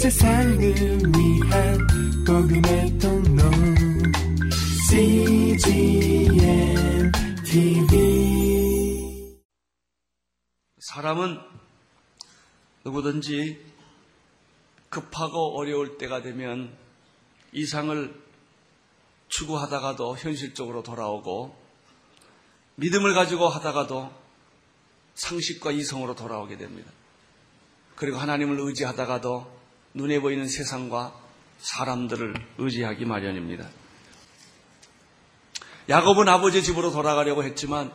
세상을 위한 복음의 통로 CGM TV 사람은 누구든지 급하고 어려울 때가 되면 이상을 추구하다가도 현실적으로 돌아오고 믿음을 가지고 하다가도 상식과 이성으로 돌아오게 됩니다. 그리고 하나님을 의지하다가도 눈에 보이는 세상과 사람들을 의지하기 마련입니다. 야곱은 아버지 집으로 돌아가려고 했지만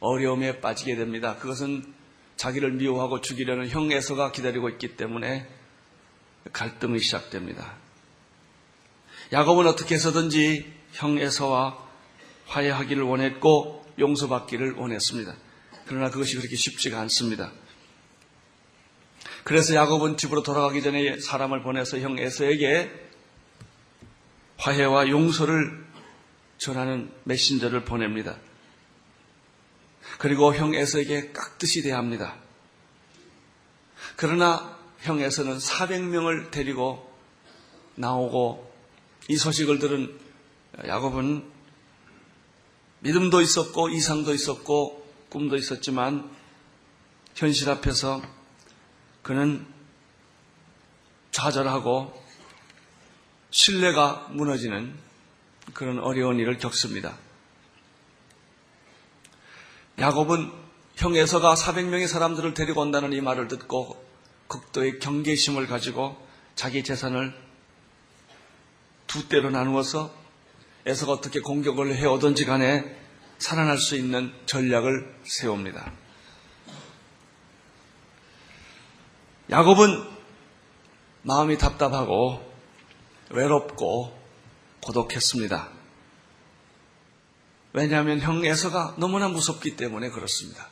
어려움에 빠지게 됩니다. 그것은 자기를 미워하고 죽이려는 형 에서가 기다리고 있기 때문에 갈등이 시작됩니다. 야곱은 어떻게 해서든지 형 에서와 화해하기를 원했고 용서받기를 원했습니다. 그러나 그것이 그렇게 쉽지가 않습니다. 그래서 야곱은 집으로 돌아가기 전에 사람을 보내서 형 에서에게 화해와 용서를 전하는 메신저를 보냅니다. 그리고 형 에서에게 깍듯이 대합니다. 그러나 형 에서는 400명을 데리고 나오고 이 소식을 들은 야곱은 믿음도 있었고 이상도 있었고 꿈도 있었지만 현실 앞에서 그는 좌절하고 신뢰가 무너지는 그런 어려운 일을 겪습니다. 야곱은 형 에서가 400명의 사람들을 데리고 온다는 이 말을 듣고 극도의 경계심을 가지고 자기 재산을 두 대로 나누어서 에서가 어떻게 공격을 해오든지 간에 살아날 수 있는 전략을 세웁니다. 야곱은 마음이 답답하고 외롭고 고독했습니다. 왜냐하면 형 에서가 너무나 무섭기 때문에 그렇습니다.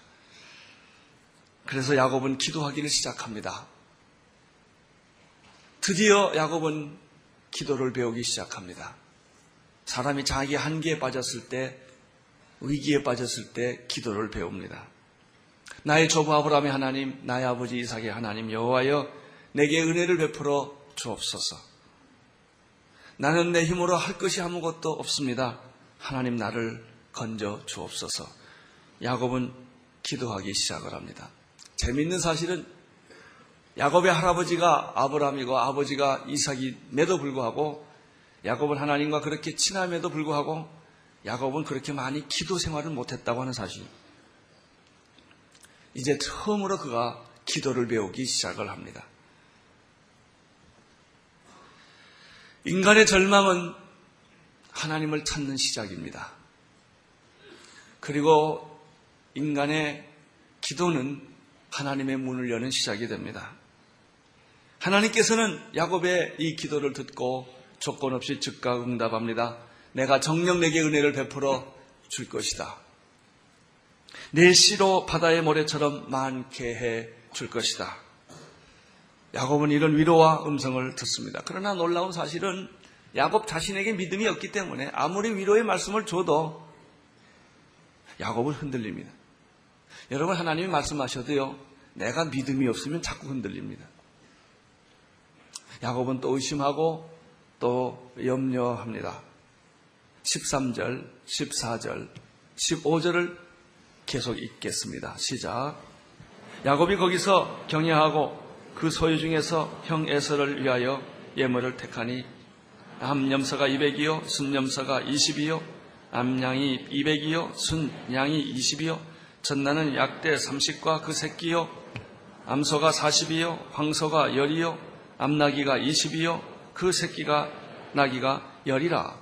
그래서 야곱은 기도하기를 시작합니다. 드디어 야곱은 기도를 배우기 시작합니다. 사람이 자기 한계에 빠졌을 때, 위기에 빠졌을 때 기도를 배웁니다. 나의 조부 아브라함의 하나님, 나의 아버지 이삭의 하나님 여호와여 내게 은혜를 베풀어 주옵소서. 나는 내 힘으로 할 것이 아무것도 없습니다. 하나님 나를 건져 주옵소서. 야곱은 기도하기 시작을 합니다. 재밌는 사실은 야곱의 할아버지가 아브라함이고 아버지가 이삭임에도 불구하고 야곱은 하나님과 그렇게 친함에도 불구하고 야곱은 그렇게 많이 기도 생활을 못했다고 하는 사실. 이제 처음으로 그가 기도를 배우기 시작을 합니다. 인간의 절망은 하나님을 찾는 시작입니다. 그리고 인간의 기도는 하나님의 문을 여는 시작이 됩니다. 하나님께서는 야곱의 이 기도를 듣고 조건 없이 즉각 응답합니다. 내가 정령 내게 은혜를 베풀어 줄 것이다. 내 씨로 바다의 모래처럼 많게 해 줄 것이다. 야곱은 이런 위로와 음성을 듣습니다. 그러나 놀라운 사실은 야곱 자신에게 믿음이 없기 때문에 아무리 위로의 말씀을 줘도 야곱은 흔들립니다. 여러분 하나님이 말씀하셔도요. 내가 믿음이 없으면 자꾸 흔들립니다. 야곱은 또 의심하고 또 염려합니다. 13절, 14절, 15절을 계속 읽겠습니다. 시작. 야곱이 거기서 경외하고 그 소유 중에서 형 에서를 위하여 예물을 택하니 암염소가 200이요 순염소가 20이요 암양이 200이요 순양이 20이요 전나는 약대 30과 그 새끼요 암소가 40이요 황소가 10이요 암나기가 20이요 그 새끼가 나기가 10이라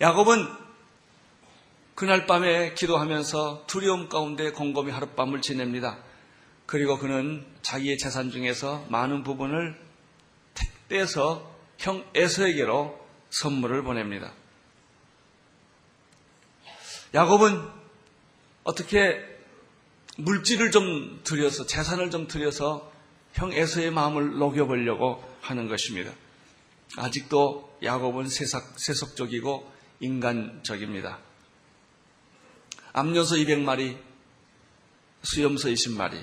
야곱은 그날 밤에 기도하면서 두려움 가운데 곰곰이 하룻밤을 지냅니다. 그리고 그는 자기의 재산 중에서 많은 부분을 택배에서 형 에서에게로 선물을 보냅니다. 야곱은 어떻게 물질을 좀 들여서 재산을 좀 들여서 형 에서의 마음을 녹여보려고 하는 것입니다. 아직도 야곱은 세석, 세속적이고 인간적입니다. 암요소 200마리, 수염소 20마리,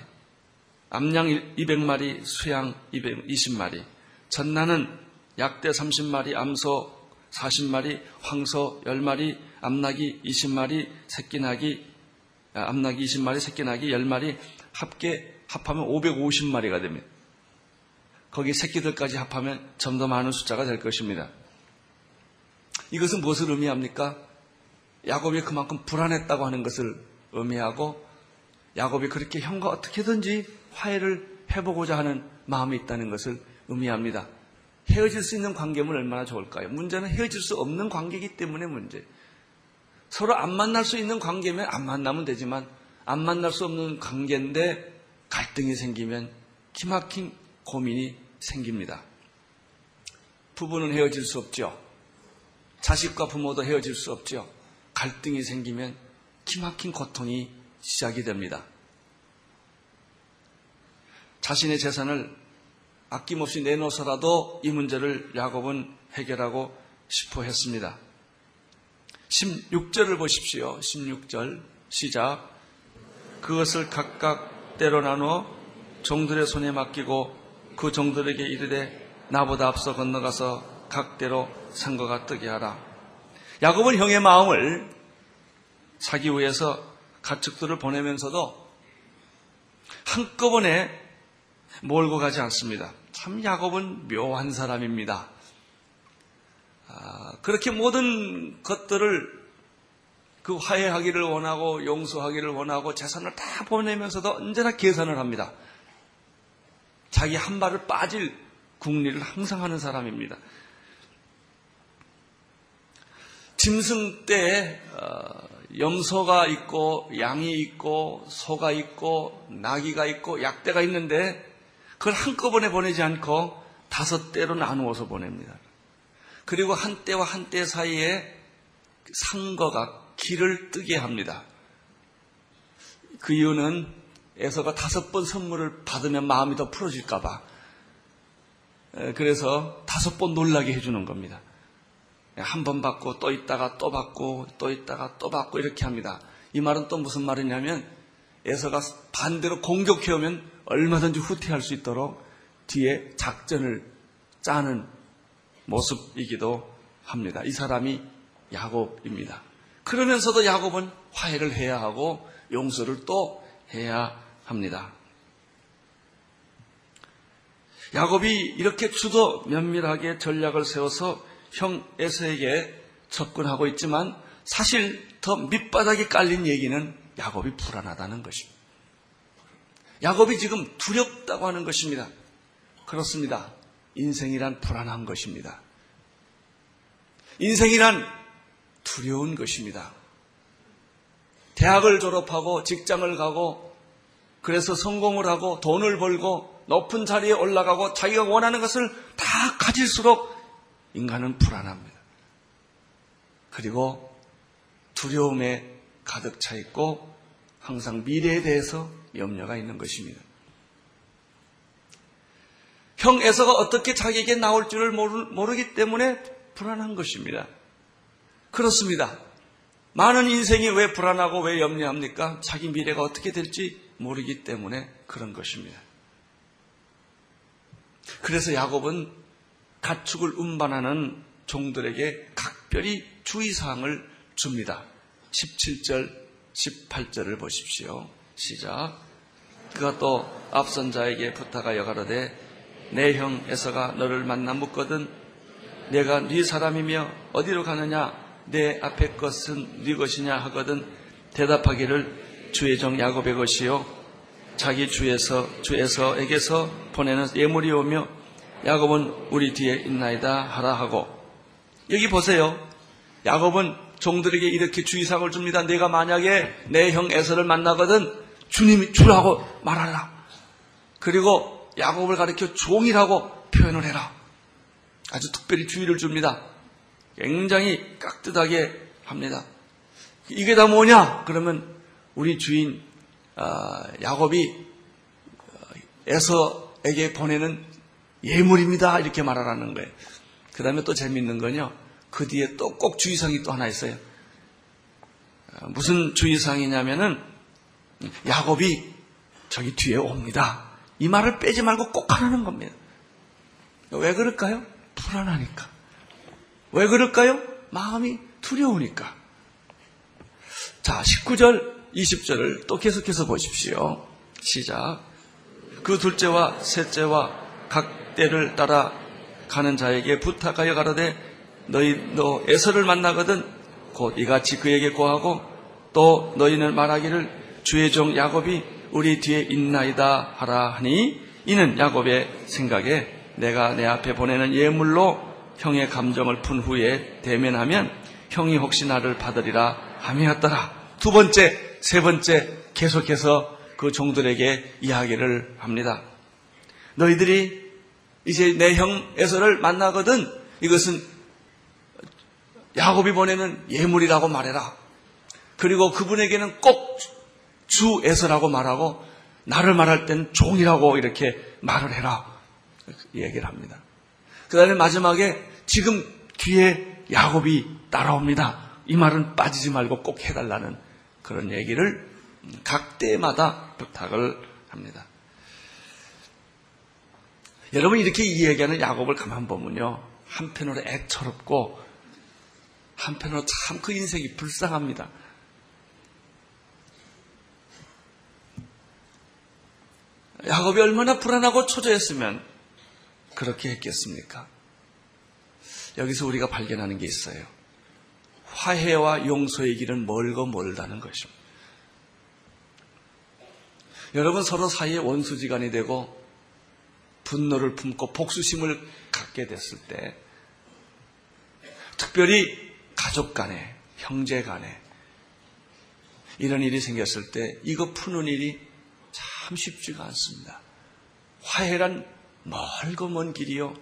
암양 200마리, 수양 220마리, 전나는 약대 30마리, 암소 40마리, 황소 10마리, 암나기 20마리, 새끼나기, 아, 암나기 20마리, 새끼나기 10마리, 합계 합하면 550마리가 됩니다. 거기 새끼들까지 합하면 좀더 많은 숫자가 될 것입니다. 이것은 무엇을 의미합니까? 야곱이 그만큼 불안했다고 하는 것을 의미하고 야곱이 그렇게 형과 어떻게든지 화해를 해보고자 하는 마음이 있다는 것을 의미합니다. 헤어질 수 있는 관계면 얼마나 좋을까요? 문제는 헤어질 수 없는 관계이기 때문에 문제. 서로 안 만날 수 있는 관계면 안 만나면 되지만 안 만날 수 없는 관계인데 갈등이 생기면 기막힌 고민이 생깁니다. 부부는 헤어질 수 없죠. 자식과 부모도 헤어질 수 없죠. 갈등이 생기면 기막힌 고통이 시작이 됩니다. 자신의 재산을 아낌없이 내놓아서라도 이 문제를 야곱은 해결하고 싶어 했습니다. 16절을 보십시오. 16절 시작. 그것을 각각 때로 나누어 종들의 손에 맡기고 그 종들에게 이르되 나보다 앞서 건너가서 각대로 상거가 뜨게 하라. 야곱은 형의 마음을 자기 위해서 가축들을 보내면서도 한꺼번에 몰고 가지 않습니다. 참 야곱은 묘한 사람입니다. 아, 그렇게 모든 것들을 그 화해하기를 원하고 용서하기를 원하고 재산을 다 보내면서도 언제나 계산을 합니다. 자기 한 발을 빠질 국리를 항상 하는 사람입니다. 짐승 때 어, 염소가 있고 양이 있고 소가 있고 나귀가 있고 약대가 있는데 그걸 한꺼번에 보내지 않고 다섯 대로 나누어서 보냅니다. 그리고 한 때와 한 때 사이에 상거가 길을 뜨게 합니다. 그 이유는 에서가 다섯 번 선물을 받으면 마음이 더 풀어질까봐. 그래서 다섯 번 놀라게 해주는 겁니다. 한 번 받고 또 있다가 또 받고 또 있다가 또 받고 이렇게 합니다. 이 말은 또 무슨 말이냐면 에서가 반대로 공격해오면 얼마든지 후퇴할 수 있도록 뒤에 작전을 짜는 모습이기도 합니다. 이 사람이 야곱입니다. 그러면서도 야곱은 화해를 해야 하고 용서를 또 해야 합니다. 야곱이 이렇게 주도 면밀하게 전략을 세워서 형 에서에게 접근하고 있지만 사실 더 밑바닥에 깔린 얘기는 야곱이 불안하다는 것입니다. 야곱이 지금 두렵다고 하는 것입니다. 그렇습니다. 인생이란 불안한 것입니다. 인생이란 두려운 것입니다. 대학을 졸업하고 직장을 가고 그래서 성공을 하고 돈을 벌고 높은 자리에 올라가고 자기가 원하는 것을 다 가질수록 인간은 불안합니다. 그리고 두려움에 가득 차 있고 항상 미래에 대해서 염려가 있는 것입니다. 형 에서가 어떻게 자기에게 나올 줄을 모르, 기 때문에 불안한 것입니다. 그렇습니다. 많은 인생이 왜 불안하고 왜 염려합니까? 자기 미래가 어떻게 될지 모르기 때문에 그런 것입니다. 그래서 야곱은 가축을 운반하는 종들에게 각별히 주의사항을 줍니다. 17절, 18절을 보십시오. 시작. 그가 또 앞선 자에게 부탁하여 가로되 내 형 에서가 너를 만나 묻거든 내가 네 사람이며 어디로 가느냐 내 앞에 것은 네 것이냐 하거든 대답하기를 주의 종 야곱의 것이요 자기 주에서 주에서에게서 보내는 예물이 오며 야곱은 우리 뒤에 있나이다 하라 하고 여기 보세요. 야곱은 종들에게 이렇게 주의사항을 줍니다. 내가 만약에 내 형 에서를 만나거든 주님이 주라고 말하라. 그리고 야곱을 가리켜 종이라고 표현을 해라. 아주 특별히 주의를 줍니다. 굉장히 깍듯하게 합니다. 이게 다 뭐냐? 그러면 우리 주인 아, 야곱이 어, 에서에게 보내는 예물입니다. 이렇게 말하라는 거예요. 그 다음에 또 재밌는 건요. 그 뒤에 또 꼭 주의사항이 또 하나 있어요. 아, 무슨 주의사항이냐면은 야곱이 저기 뒤에 옵니다. 이 말을 빼지 말고 꼭 하라는 겁니다. 왜 그럴까요? 불안하니까. 왜 그럴까요? 마음이 두려우니까. 자, 19절, 20절을 또 계속해서 보십시오. 시작. 그 둘째와 셋째와 각 때를 따라 가는 자에게 부탁하여 가라되 너희 너 에서를 만나거든 곧 이같이 그에게 고하고 또 너희는 말하기를 주의 종 야곱이 우리 뒤에 있나이다 하라 하니 이는 야곱의 생각에 내가 내 앞에 보내는 예물로 형의 감정을 푼 후에 대면하면 형이 혹시 나를 받으리라 함이었더라. 두 번째, 세 번째 계속해서 그 종들에게 이야기를 합니다. 너희들이 이제 내 형 에서를 만나거든 이것은 야곱이 보내는 예물이라고 말해라. 그리고 그분에게는 꼭 주 에서라고 말하고 나를 말할 땐 종이라고 이렇게 말을 해라. 얘기를 합니다. 그 다음에 마지막에 지금 뒤에 야곱이 따라옵니다. 이 말은 빠지지 말고 꼭 해달라는 그런 얘기를 각 때마다 부탁을 합니다. 여러분 이렇게 이야기하는 야곱을 가만 보면요. 한편으로 애처롭고 한편으로 참 그 인생이 불쌍합니다. 야곱이 얼마나 불안하고 초조했으면 그렇게 했겠습니까? 여기서 우리가 발견하는 게 있어요. 화해와 용서의 길은 멀고 멀다는 것입니다. 여러분 서로 사이에 원수지간이 되고 분노를 품고 복수심을 갖게 됐을 때 특별히 가족 간에 형제 간에 이런 일이 생겼을 때 이거 푸는 일이 참 쉽지가 않습니다. 화해란 멀고 먼 길이요.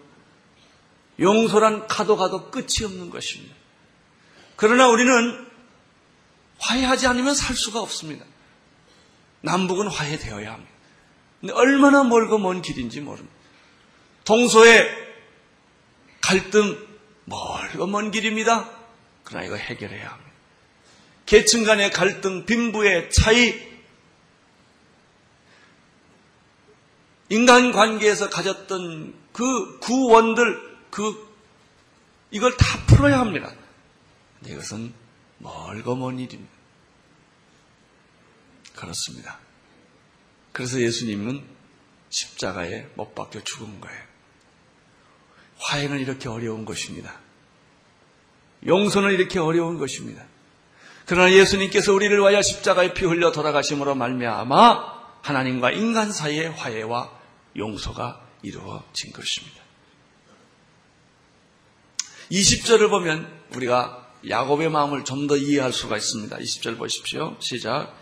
용서란 가도 가도 끝이 없는 것입니다. 그러나 우리는 화해하지 않으면 살 수가 없습니다. 남북은 화해되어야 합니다. 근데 얼마나 멀고 먼 길인지 모릅니다. 동서의 갈등 멀고 먼 길입니다. 그러나 이거 해결해야 합니다. 계층 간의 갈등, 빈부의 차이, 인간 관계에서 가졌던 그 구원들, 그, 이걸 다 풀어야 합니다. 근데 이것은 멀고 먼 일입니다. 그렇습니다. 그래서 예수님은 십자가에 못 박혀 죽은 거예요. 화해는 이렇게 어려운 것입니다. 용서는 이렇게 어려운 것입니다. 그러나 예수님께서 우리를 위하여 십자가에 피 흘려 돌아가심으로 말미암아 하나님과 인간 사이의 화해와 용서가 이루어진 것입니다. 20절을 보면 우리가 야곱의 마음을 좀 더 이해할 수가 있습니다. 20절 보십시오. 시작.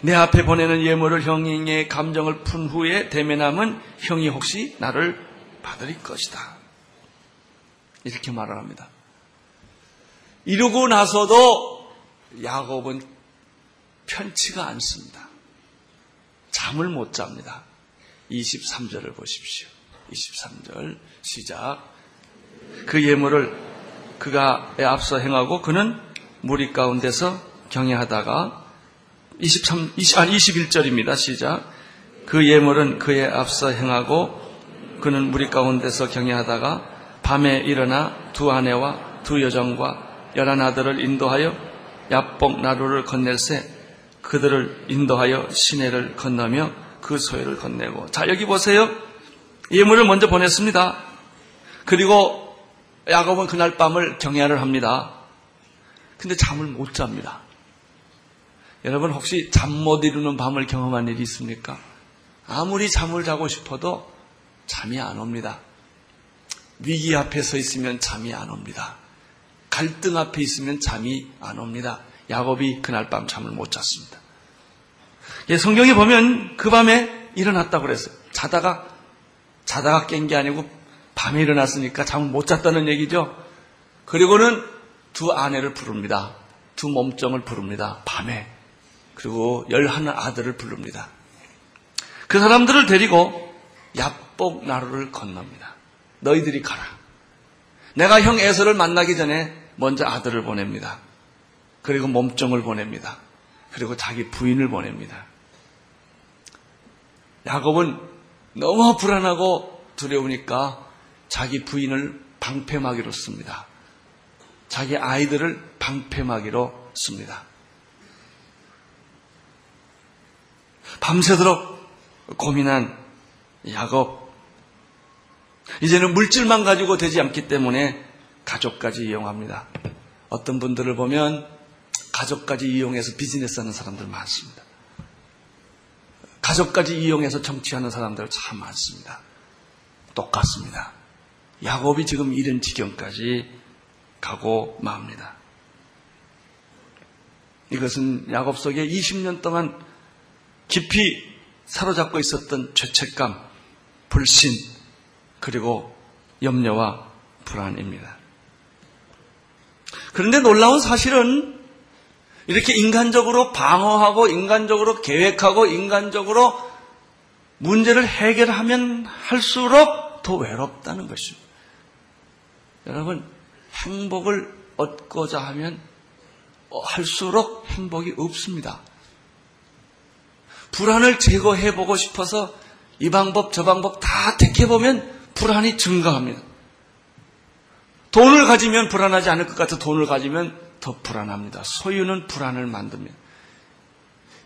내 앞에 보내는 예물을 형의 감정을 푼 후에 대면하면 형이 혹시 나를 받을 것이다. 이렇게 말을 합니다. 이루고 나서도 야곱은 편치가 않습니다. 잠을 못 잡니다. 23절을 보십시오. 23절 시작. 그 예물을 그가 앞서 행하고 그는 무리 가운데서 경외하다가 23, 20, 아니 21절입니다. 시작. 그 예물은 그의 앞서 행하고 그는 무리 가운데서 경외하다가 밤에 일어나 두 아내와 두 여종과 열한 아들을 인도하여 야복 나루를 건넬세 그들을 인도하여 시내를 건너며 그 소유를 건네고 자 여기 보세요. 예물을 먼저 보냈습니다. 그리고 야곱은 그날 밤을 경외를 합니다. 근데 잠을 못 잡니다. 여러분 혹시 잠 못 이루는 밤을 경험한 일이 있습니까? 아무리 잠을 자고 싶어도 잠이 안 옵니다. 위기 앞에 서 있으면 잠이 안 옵니다. 갈등 앞에 있으면 잠이 안 옵니다. 야곱이 그날 밤 잠을 못 잤습니다. 예, 성경에 보면 그 밤에 일어났다고 그랬어요. 자다가 자다가 깬 게 아니고 밤에 일어났으니까 잠을 못 잤다는 얘기죠. 그리고는 두 아내를 부릅니다. 두 몸종을 부릅니다. 밤에. 그리고 열한 아들을 부릅니다. 그 사람들을 데리고 야복 나루를 건넙니다. 너희들이 가라. 내가 형 에서를 만나기 전에 먼저 아들을 보냅니다. 그리고 몸종을 보냅니다. 그리고 자기 부인을 보냅니다. 야곱은 너무 불안하고 두려우니까 자기 부인을 방패막이로 씁니다. 자기 아이들을 방패막이로 씁니다. 밤새도록 고민한 야곱. 이제는 물질만 가지고 되지 않기 때문에 가족까지 이용합니다. 어떤 분들을 보면 가족까지 이용해서 비즈니스 하는 사람들 많습니다. 가족까지 이용해서 정치하는 사람들 참 많습니다. 똑같습니다. 야곱이 지금 이런 지경까지 가고 맙니다. 이것은 야곱 속에 20년 동안 깊이 사로잡고 있었던 죄책감, 불신, 그리고 염려와 불안입니다. 그런데 놀라운 사실은 이렇게 인간적으로 방어하고 인간적으로 계획하고 인간적으로 문제를 해결하면 할수록 더 외롭다는 것입니다. 여러분, 행복을 얻고자 하면 할수록 행복이 없습니다. 불안을 제거해보고 싶어서 이 방법, 저 방법 다 택해보면 불안이 증가합니다. 돈을 가지면 불안하지 않을 것 같아 돈을 가지면 더 불안합니다. 소유는 불안을 만듭니다.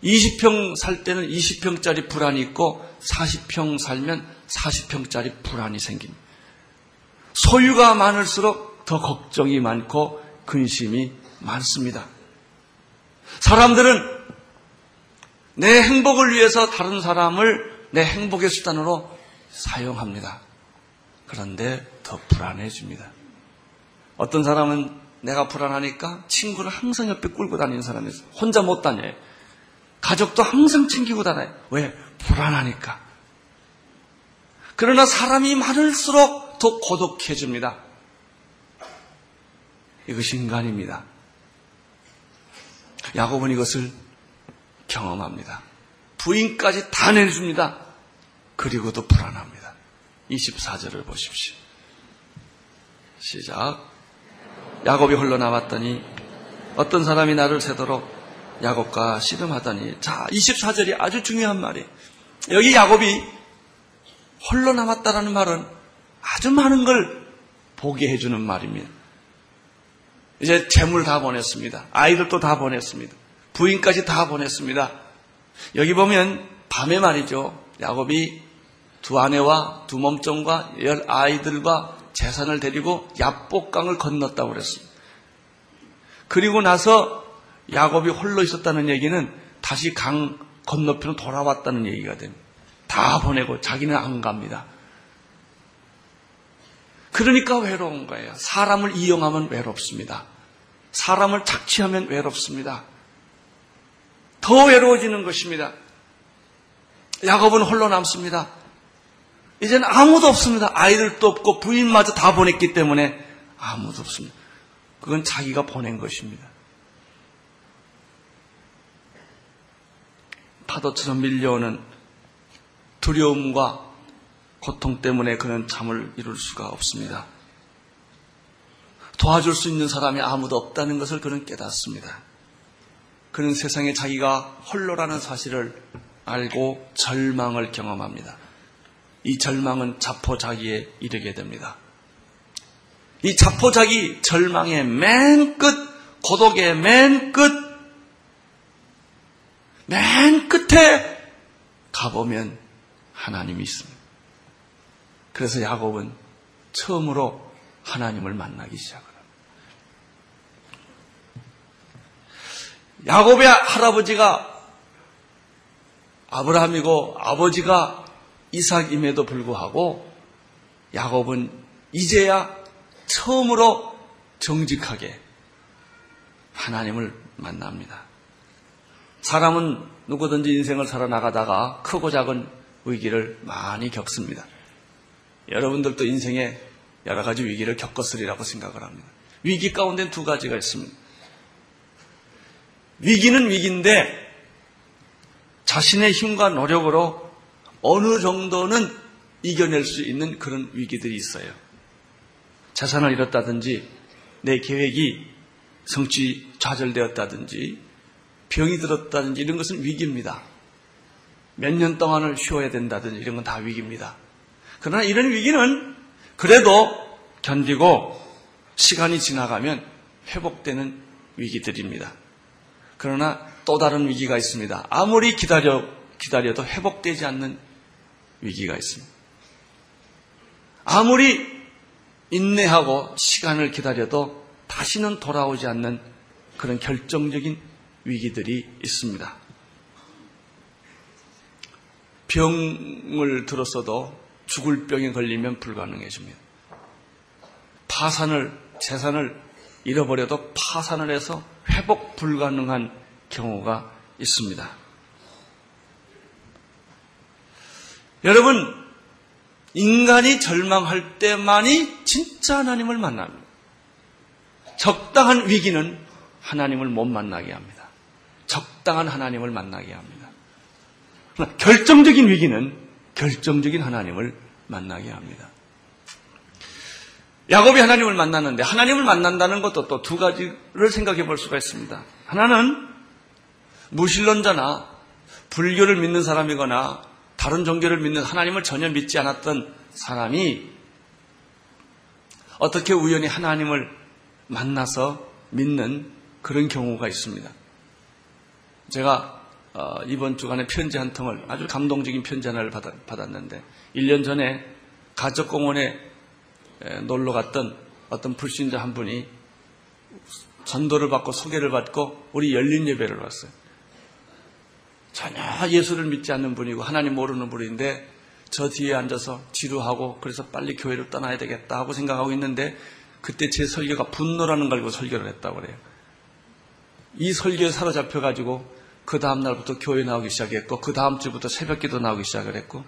20평 살 때는 20평짜리 불안이 있고 40평 살면 40평짜리 불안이 생깁니다. 소유가 많을수록 더 걱정이 많고 근심이 많습니다. 사람들은 내 행복을 위해서 다른 사람을 내 행복의 수단으로 사용합니다. 그런데 더 불안해집니다. 어떤 사람은 내가 불안하니까 친구를 항상 옆에 끌고 다니는 사람이 있어요. 혼자 못 다녀요. 가족도 항상 챙기고 다녀요. 왜? 불안하니까. 그러나 사람이 많을수록 더 고독해집니다. 이것이 인간입니다. 야곱은 이것을 경험합니다. 부인까지 다 내줍니다. 그리고도 불안합니다. 24절을 보십시오. 시작. 야곱이 홀로 남았더니 어떤 사람이 나를 세도록 야곱과 씨름하더니 자 24절이 아주 중요한 말이에요. 여기 야곱이 홀로 남았다라는 말은 아주 많은 걸 보게 해주는 말입니다. 이제 재물 다 보냈습니다. 아이들도 다 보냈습니다. 부인까지 다 보냈습니다. 여기 보면 밤에 말이죠. 야곱이 두 아내와 두 몸종과 열 아이들과 재산을 데리고 야복강을 건넜다고 그랬습니다. 그리고 나서 야곱이 홀로 있었다는 얘기는 다시 강 건너편으로 돌아왔다는 얘기가 됩니다. 다 보내고 자기는 안 갑니다. 그러니까 외로운 거예요. 사람을 이용하면 외롭습니다. 사람을 착취하면 외롭습니다. 더 외로워지는 것입니다. 야곱은 홀로 남습니다. 이제는 아무도 없습니다. 아이들도 없고 부인마저 다 보냈기 때문에 아무도 없습니다. 그건 자기가 보낸 것입니다. 파도처럼 밀려오는 두려움과 고통 때문에 그는 잠을 이룰 수가 없습니다. 도와줄 수 있는 사람이 아무도 없다는 것을 그는 깨닫습니다. 그는 세상에 자기가 홀로라는 사실을 알고 절망을 경험합니다. 이 절망은 자포자기에 이르게 됩니다. 이 자포자기 절망의 맨 끝, 고독의 맨 끝, 맨 끝에 가보면 하나님이 있습니다. 그래서 야곱은 처음으로 하나님을 만나기 시작합니다. 야곱의 할아버지가 아브라함이고 아버지가 이삭임에도 불구하고 야곱은 이제야 처음으로 정직하게 하나님을 만납니다. 사람은 누구든지 인생을 살아나가다가 크고 작은 위기를 많이 겪습니다. 여러분들도 인생에 여러 가지 위기를 겪었으리라고 생각을 합니다. 위기 가운데 두 가지가 있습니다. 위기는 위기인데 자신의 힘과 노력으로 어느 정도는 이겨낼 수 있는 그런 위기들이 있어요. 재산을 잃었다든지 내 계획이 성취 좌절되었다든지 병이 들었다든지 이런 것은 위기입니다. 몇 년 동안을 쉬어야 된다든지 이런 건 다 위기입니다. 그러나 이런 위기는 그래도 견디고 시간이 지나가면 회복되는 위기들입니다. 그러나 또 다른 위기가 있습니다. 아무리 기다려, 기다려도 회복되지 않는 위기가 있습니다. 아무리 인내하고 시간을 기다려도 다시는 돌아오지 않는 그런 결정적인 위기들이 있습니다. 병을 들었어도 죽을 병에 걸리면 불가능해집니다. 파산을, 재산을 잃어버려도 파산을 해서 회복 불가능한 경우가 있습니다. 여러분, 인간이 절망할 때만이 진짜 하나님을 만납니다. 적당한 위기는 하나님을 못 만나게 합니다. 적당한 하나님을 만나게 합니다. 결정적인 위기는 결정적인 하나님을 만나게 합니다. 야곱이 하나님을 만났는데 하나님을 만난다는 것도 또 두 가지를 생각해 볼 수가 있습니다. 하나는 무신론자나 불교를 믿는 사람이거나 다른 종교를 믿는 하나님을 전혀 믿지 않았던 사람이 어떻게 우연히 하나님을 만나서 믿는 그런 경우가 있습니다. 제가 어, 이번 주간에 편지 한 통을 아주 감동적인 편지 하나를 받았는데 1년 전에 가족공원에 놀러 갔던 어떤 불신자 한 분이 전도를 받고 소개를 받고 우리 열린 예배를 왔어요. 전혀 예수를 믿지 않는 분이고 하나님 모르는 분인데 저 뒤에 앉아서 지루하고 그래서 빨리 교회를 떠나야 되겠다 하고 생각하고 있는데 그때 제 설교가 분노라는 걸 알고 설교를 했다고 그래요. 이 설교에 사로잡혀가지고 그 다음날부터 교회 나오기 시작했고 그 다음 주부터 새벽 기도 나오기 시작을 했고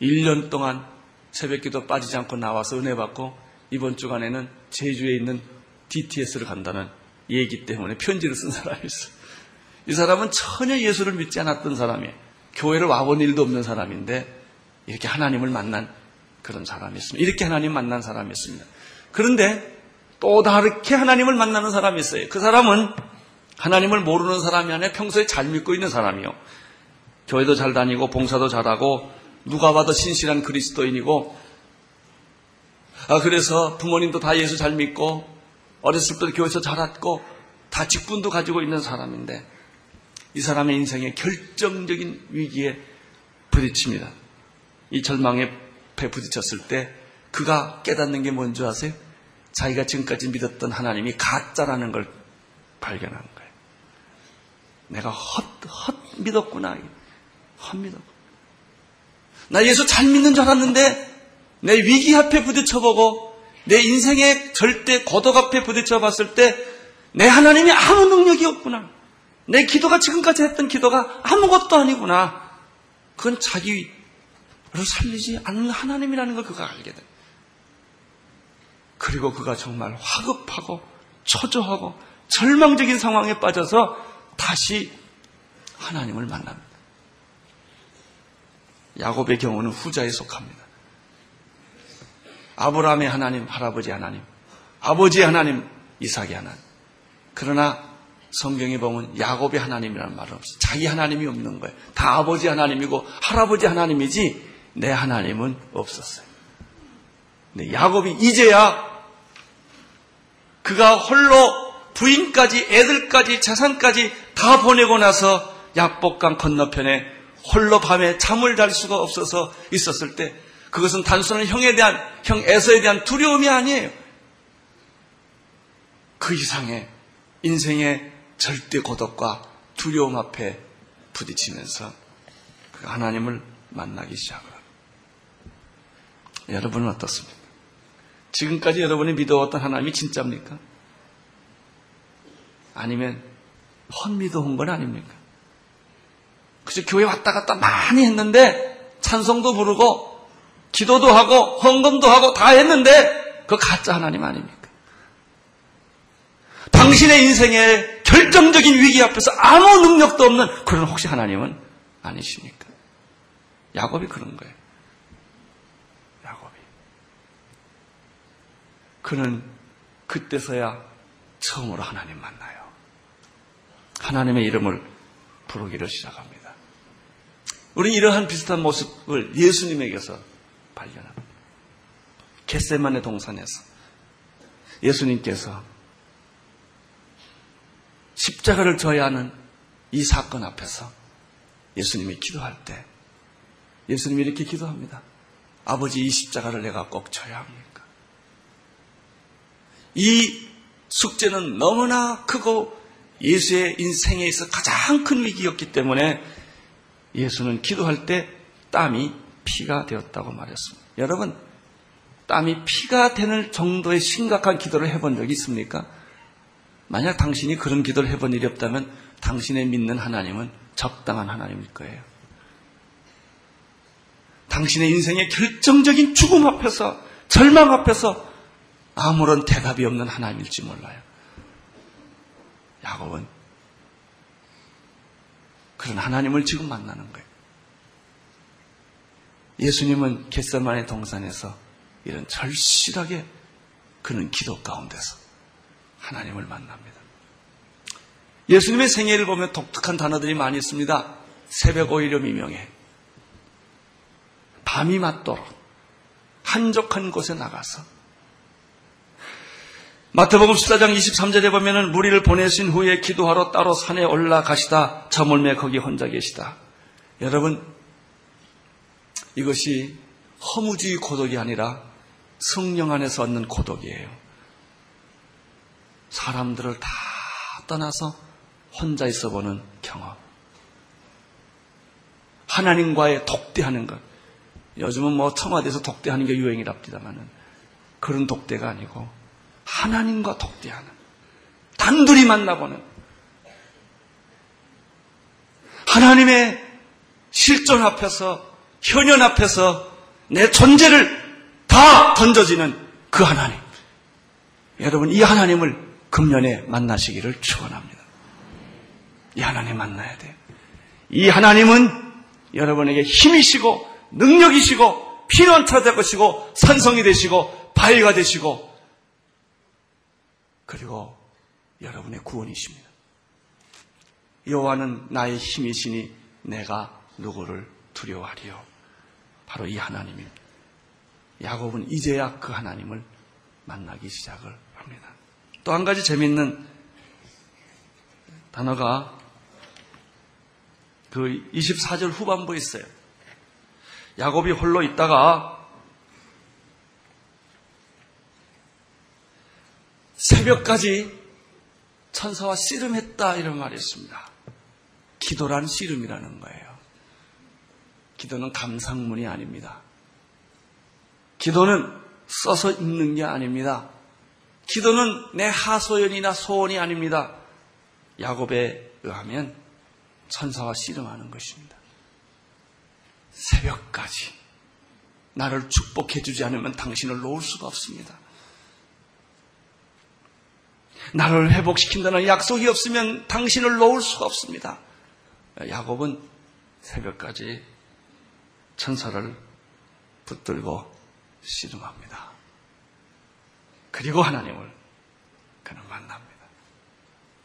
1년 동안 새벽 기도 빠지지 않고 나와서 은혜 받고 이번 주간에는 제주에 있는 DTS를 간다는 얘기 때문에 편지를 쓴 사람이 있어. 이 사람은 전혀 예수를 믿지 않았던 사람이에요. 교회를 와본 일도 없는 사람인데 이렇게 하나님을 만난 그런 사람이 있습니다. 이렇게 하나님 만난 사람이 있습니다. 그런데 또 다르게 하나님을 만나는 사람이 있어요. 그 사람은 하나님을 모르는 사람이 아니라 평소에 잘 믿고 있는 사람이요. 교회도 잘 다니고 봉사도 잘하고 누가 봐도 신실한 그리스도인이고 아 그래서 부모님도 다 예수 잘 믿고 어렸을 때도 교회에서 자랐고 다 직분도 가지고 있는 사람인데 이 사람의 인생의 결정적인 위기에 부딪힙니다. 이 절망에 배 부딪혔을 때 그가 깨닫는 게 뭔지 아세요? 자기가 지금까지 믿었던 하나님이 가짜라는 걸 발견한 거예요. 내가 헛, 헛 믿었구나. 헛 믿었구나. 나 예수 잘 믿는 줄 알았는데 내 위기 앞에 부딪혀보고 내 인생의 절대 고독 앞에 부딪혀 봤을 때 내 하나님이 아무 능력이 없구나. 내 기도가 지금까지 했던 기도가 아무것도 아니구나. 그건 자기를 살리지 않는 하나님이라는 걸 그가 알게 돼. 그리고 그가 정말 화급하고 초조하고 절망적인 상황에 빠져서 다시 하나님을 만납니다. 야곱의 경우는 후자에 속합니다. 아브라함의 하나님, 할아버지 하나님, 아버지 하나님, 이삭의 하나님. 그러나 성경에 보면 야곱의 하나님이라는 말은 없어요. 자기 하나님이 없는 거예요. 다 아버지 하나님이고 할아버지 하나님이지 내 하나님은 없었어요. 근데 야곱이 이제야 그가 홀로 부인까지 애들까지 재산까지 다 보내고 나서 약복강 건너편에 홀로 밤에 잠을 잘 수가 없어서 있었을 때 그것은 단순한 형에 대한 형 에서에 대한 두려움이 아니에요. 그 이상의 인생의 절대 고독과 두려움 앞에 부딪히면서 그 하나님을 만나기 시작합니다. 여러분은 어떻습니까? 지금까지 여러분이 믿어왔던 하나님이 진짜입니까? 아니면 헛미도한 건 아닙니까? 그래서 교회 왔다 갔다 많이 했는데 찬송도 부르고 기도도 하고 헌금도 하고 다 했는데 그 가짜 하나님 아닙니까? 당신의 인생의 결정적인 위기 앞에서 아무 능력도 없는 그런 혹시 하나님은 아니십니까? 야곱이 그런 거예요. 야곱이. 그는 그때서야 처음으로 하나님 만나요. 하나님의 이름을 부르기를 시작합니다. 우리 이러한 비슷한 모습을 예수님에게서 발견합니다. 겟세만의 동산에서 예수님께서 십자가를 져야 하는 이 사건 앞에서 예수님이 기도할 때 예수님이 이렇게 기도합니다. 아버지 이 십자가를 내가 꼭 져야 합니까? 이 숙제는 너무나 크고 예수의 인생에 있어 가장 큰 위기였기 때문에 예수는 기도할 때 땀이 피가 되었다고 말했습니다. 여러분, 땀이 피가 되는 정도의 심각한 기도를 해본 적이 있습니까? 만약 당신이 그런 기도를 해본 일이 없다면 당신의 믿는 하나님은 적당한 하나님일 거예요. 당신의 인생의 결정적인 죽음 앞에서, 절망 앞에서 아무런 대답이 없는 하나님일지 몰라요. 야곱은 그런 하나님을 지금 만나는 거예요. 예수님은 겟세만의 동산에서 이런 절실하게 그는 기도 가운데서 하나님을 만납니다. 예수님의 생애를 보면 독특한 단어들이 많이 있습니다. 새벽 오히려 미명에 밤이 맞도록 한적한 곳에 나가서 마태복음 14장 23절에 보면은 무리를 보내신 후에 기도하러 따로 산에 올라가시다 저물매 거기 혼자 계시다. 여러분 이것이 허무주의 고독이 아니라 성령 안에서 얻는 고독이에요. 사람들을 다 떠나서 혼자 있어 보는 경험. 하나님과의 독대하는 것. 요즘은 뭐 청와대에서 독대하는 게 유행이랍니다만은 그런 독대가 아니고 하나님과 독대하는 단둘이 만나보는 하나님의 실존 앞에서 현현 앞에서 내 존재를 다 던져지는 그 하나님. 여러분 이 하나님을 금년에 만나시기를 축원합니다. 이 하나님 만나야 돼요. 이 하나님은 여러분에게 힘이시고 능력이시고 피난처 될 것이고 산성이 되시고 바위가 되시고 그리고 여러분의 구원이십니다. 여호와는 나의 힘이시니 내가 누구를 두려워하리요. 바로 이 하나님입니다. 야곱은 이제야 그 하나님을 만나기 시작을 합니다. 또 한 가지 재미있는 단어가 그 24절 후반부에 있어요. 야곱이 홀로 있다가 새벽까지 천사와 씨름했다 이런 말이 있습니다. 기도란 씨름이라는 거예요. 기도는 감상문이 아닙니다. 기도는 써서 읽는 게 아닙니다. 기도는 내 하소연이나 소원이 아닙니다. 야곱에 의하면 천사와 씨름하는 것입니다. 새벽까지 나를 축복해 주지 않으면 당신을 놓을 수가 없습니다. 나를 회복시킨다는 약속이 없으면 당신을 놓을 수가 없습니다. 야곱은 새벽까지 천사를 붙들고 씨름합니다. 그리고 하나님을 그는 만납니다.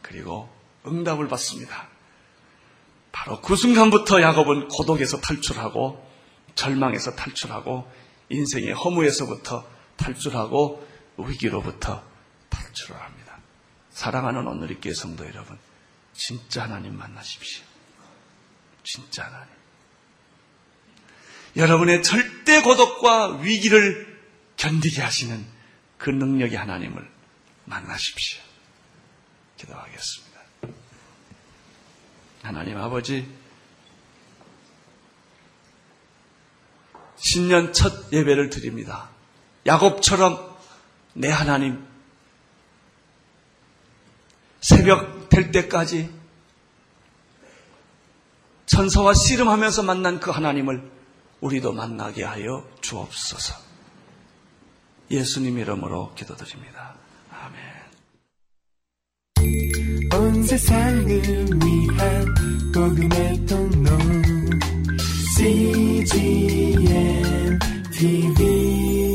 그리고 응답을 받습니다. 바로 그 순간부터 야곱은 고독에서 탈출하고 절망에서 탈출하고 인생의 허무에서부터 탈출하고 위기로부터 탈출을 합니다. 사랑하는 오늘의 교회 성도 여러분, 진짜 하나님 만나십시오. 진짜 하나님. 여러분의 절대 고독과 위기를 견디게 하시는 그 능력의 하나님을 만나십시오. 기도하겠습니다. 하나님 아버지, 신년 첫 예배를 드립니다. 야곱처럼 내 하나님, 새벽 될 때까지 천사와 씨름하면서 만난 그 하나님을 우리도 만나게 하여 주옵소서. 예수님 이름으로 기도드립니다. 아멘. 온 세상을 위한 복음의 통로 CGM TV